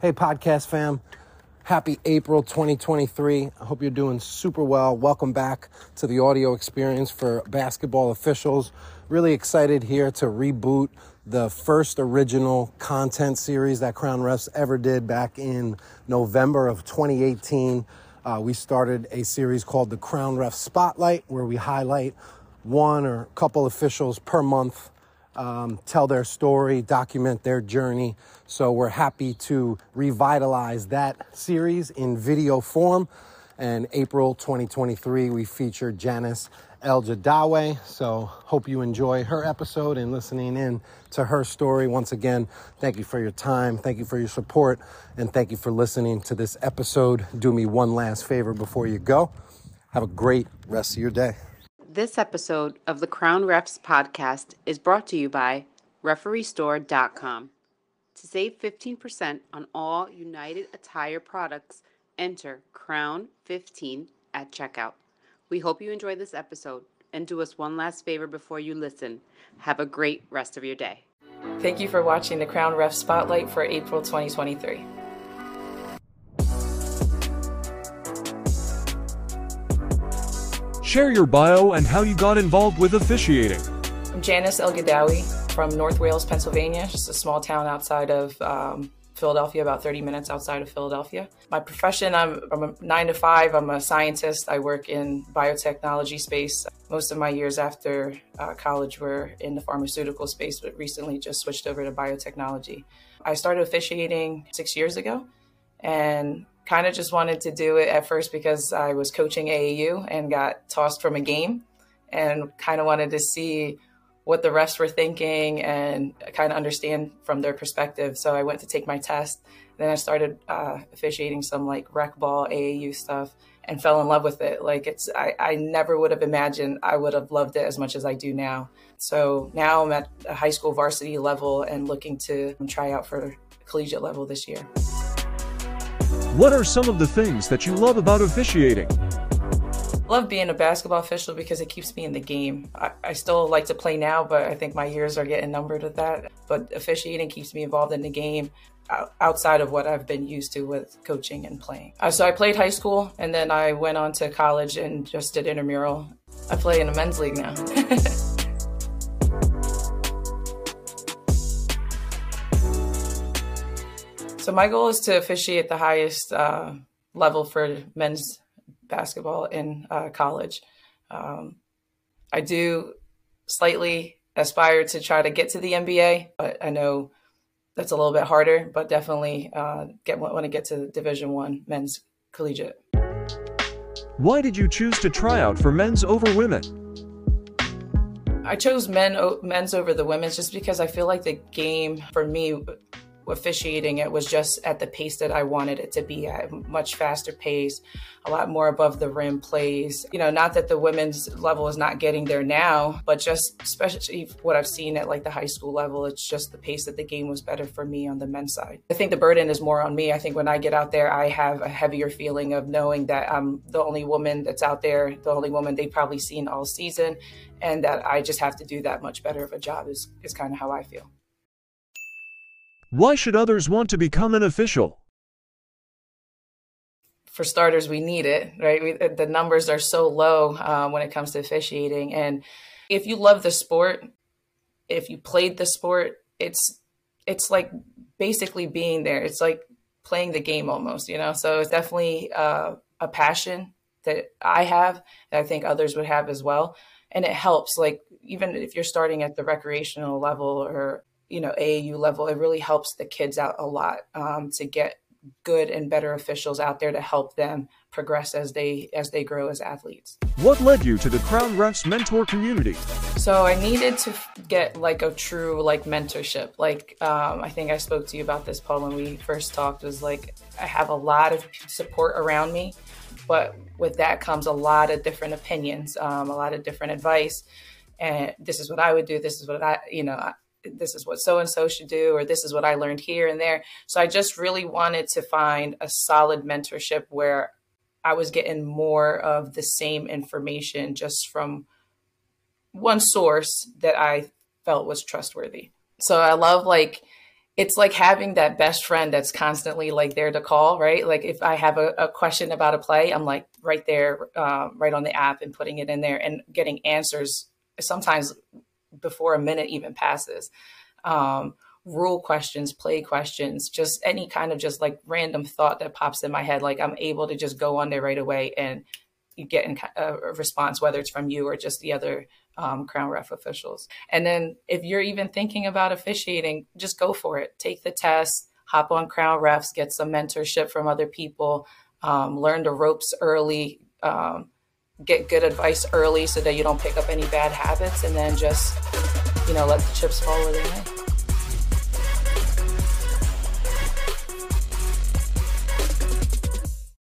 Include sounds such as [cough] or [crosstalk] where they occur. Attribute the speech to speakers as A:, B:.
A: Hey, podcast fam. Happy April 2023. I hope you're doing super well. Welcome back to the audio experience for basketball officials. Really excited here to reboot the first original content series that Crown Refs ever did back in November of 2018. Uh, we started a series called the Crown Ref Spotlight, where we highlight one or a couple officials per month, um, tell their story, document their journey. So we're happy to revitalize that series in video form. And April 2023, we featured Janice Elgedawy. So hope you enjoy her episode and listening in to her story. Once again, thank you for your time. Thank you for your support. And thank you for listening to this episode. Do me one last favor before you go. Have a great rest of your day.
B: This episode of the Crown Refs podcast is brought to you by RefereeStore.com. To save 15% on all United Attire products, enter Crown15 at checkout. We hope you enjoy this episode and do us one last favor before you listen. Have a great rest of your day.
C: Thank you for watching the Crown Ref Spotlight for April 2023.
D: Share your bio and how you got involved with officiating.
C: I'm Janice Elgedawy from North Wales, Pennsylvania, just a small town outside of um, Philadelphia, about 30 minutes outside of Philadelphia. My profession, I'm, I'm a nine to five. I'm a scientist. I work in biotechnology space. Most of my years after uh, college were in the pharmaceutical space, but recently just switched over to biotechnology. I started officiating six years ago and kind of just wanted to do it at first because I was coaching AAU and got tossed from a game and kind of wanted to see what the refs were thinking and kind of understand from their perspective. So I went to take my test. Then I started uh, officiating some like rec ball AAU stuff and fell in love with it. Like it's, I, I never would have imagined I would have loved it as much as I do now. So now I'm at a high school varsity level and looking to try out for collegiate level this year.
D: What are some of the things that you love about officiating?
C: Love being a basketball official because it keeps me in the game. I, I, still like to play now, but I think my years are getting numbered with that. But officiating keeps me involved in the game outside of what I've been used to with coaching and playing. Uh, so I played high school and then I went on to college and just did intramural. I play in a men's league now. [laughs] So my goal is to officiate the highest uh, level for men's basketball in uh, college. Um, I do slightly aspire to try to get to the NBA, but I know that's a little bit harder. But definitely uh, get want to get to Division One men's collegiate.
D: Why did you choose to try out for men's over women?
C: I chose men men's over the women's just because I feel like the game for me officiating it was just at the pace that I wanted it to be at, much faster pace, a lot more above the rim plays. You know, not that the women's level is not getting there now, but just especially what I've seen at like the high school level, it's just the pace that the game was better for me on the men's side. I think the burden is more on me. I think when I get out there, I have a heavier feeling of knowing that I'm the only woman that's out there, the only woman they've probably seen all season, and that I just have to do that much better of a job is, is kind of how I feel.
D: Why should others want to become an official?
C: For starters, we need it, right? We, the numbers are so low uh, when it comes to officiating. And if you love the sport, if you played the sport, it's it's like basically being there. It's like playing the game almost, you know. So it's definitely uh, a passion that I have that I think others would have as well, and it helps. Like even if you're starting at the recreational level or you know AAU level, it really helps the kids out a lot um, to get good and better officials out there to help them progress as they as they grow as athletes.
D: What led you to the Crown Refs mentor community?
C: So I needed to get like a true like mentorship. Like um, I think I spoke to you about this, Paul, when we first talked. Was like I have a lot of support around me, but with that comes a lot of different opinions, um, a lot of different advice. And this is what I would do. This is what I, you know, this is what so and so should do, or this is what I learned here and there. So I just really wanted to find a solid mentorship where I was getting more of the same information just from one source that I felt was trustworthy. So I love like it's like having that best friend that's constantly like there to call, right? Like if I have a, a question about a play, I'm like right there, uh, right on the app and putting it in there and getting answers sometimes before a minute even passes. Um, rule questions, play questions, just any kind of just like random thought that pops in my head. Like I'm able to just go on there right away and get in a response, whether it's from you or just the other um, Crown Ref officials. And then if you're even thinking about officiating, just go for it. Take the test, hop on Crown Refs, get some mentorship from other people, um, learn the ropes early, um, get good advice early so that you don't pick up any bad habits, and then just, you know, let the chips fall where they may.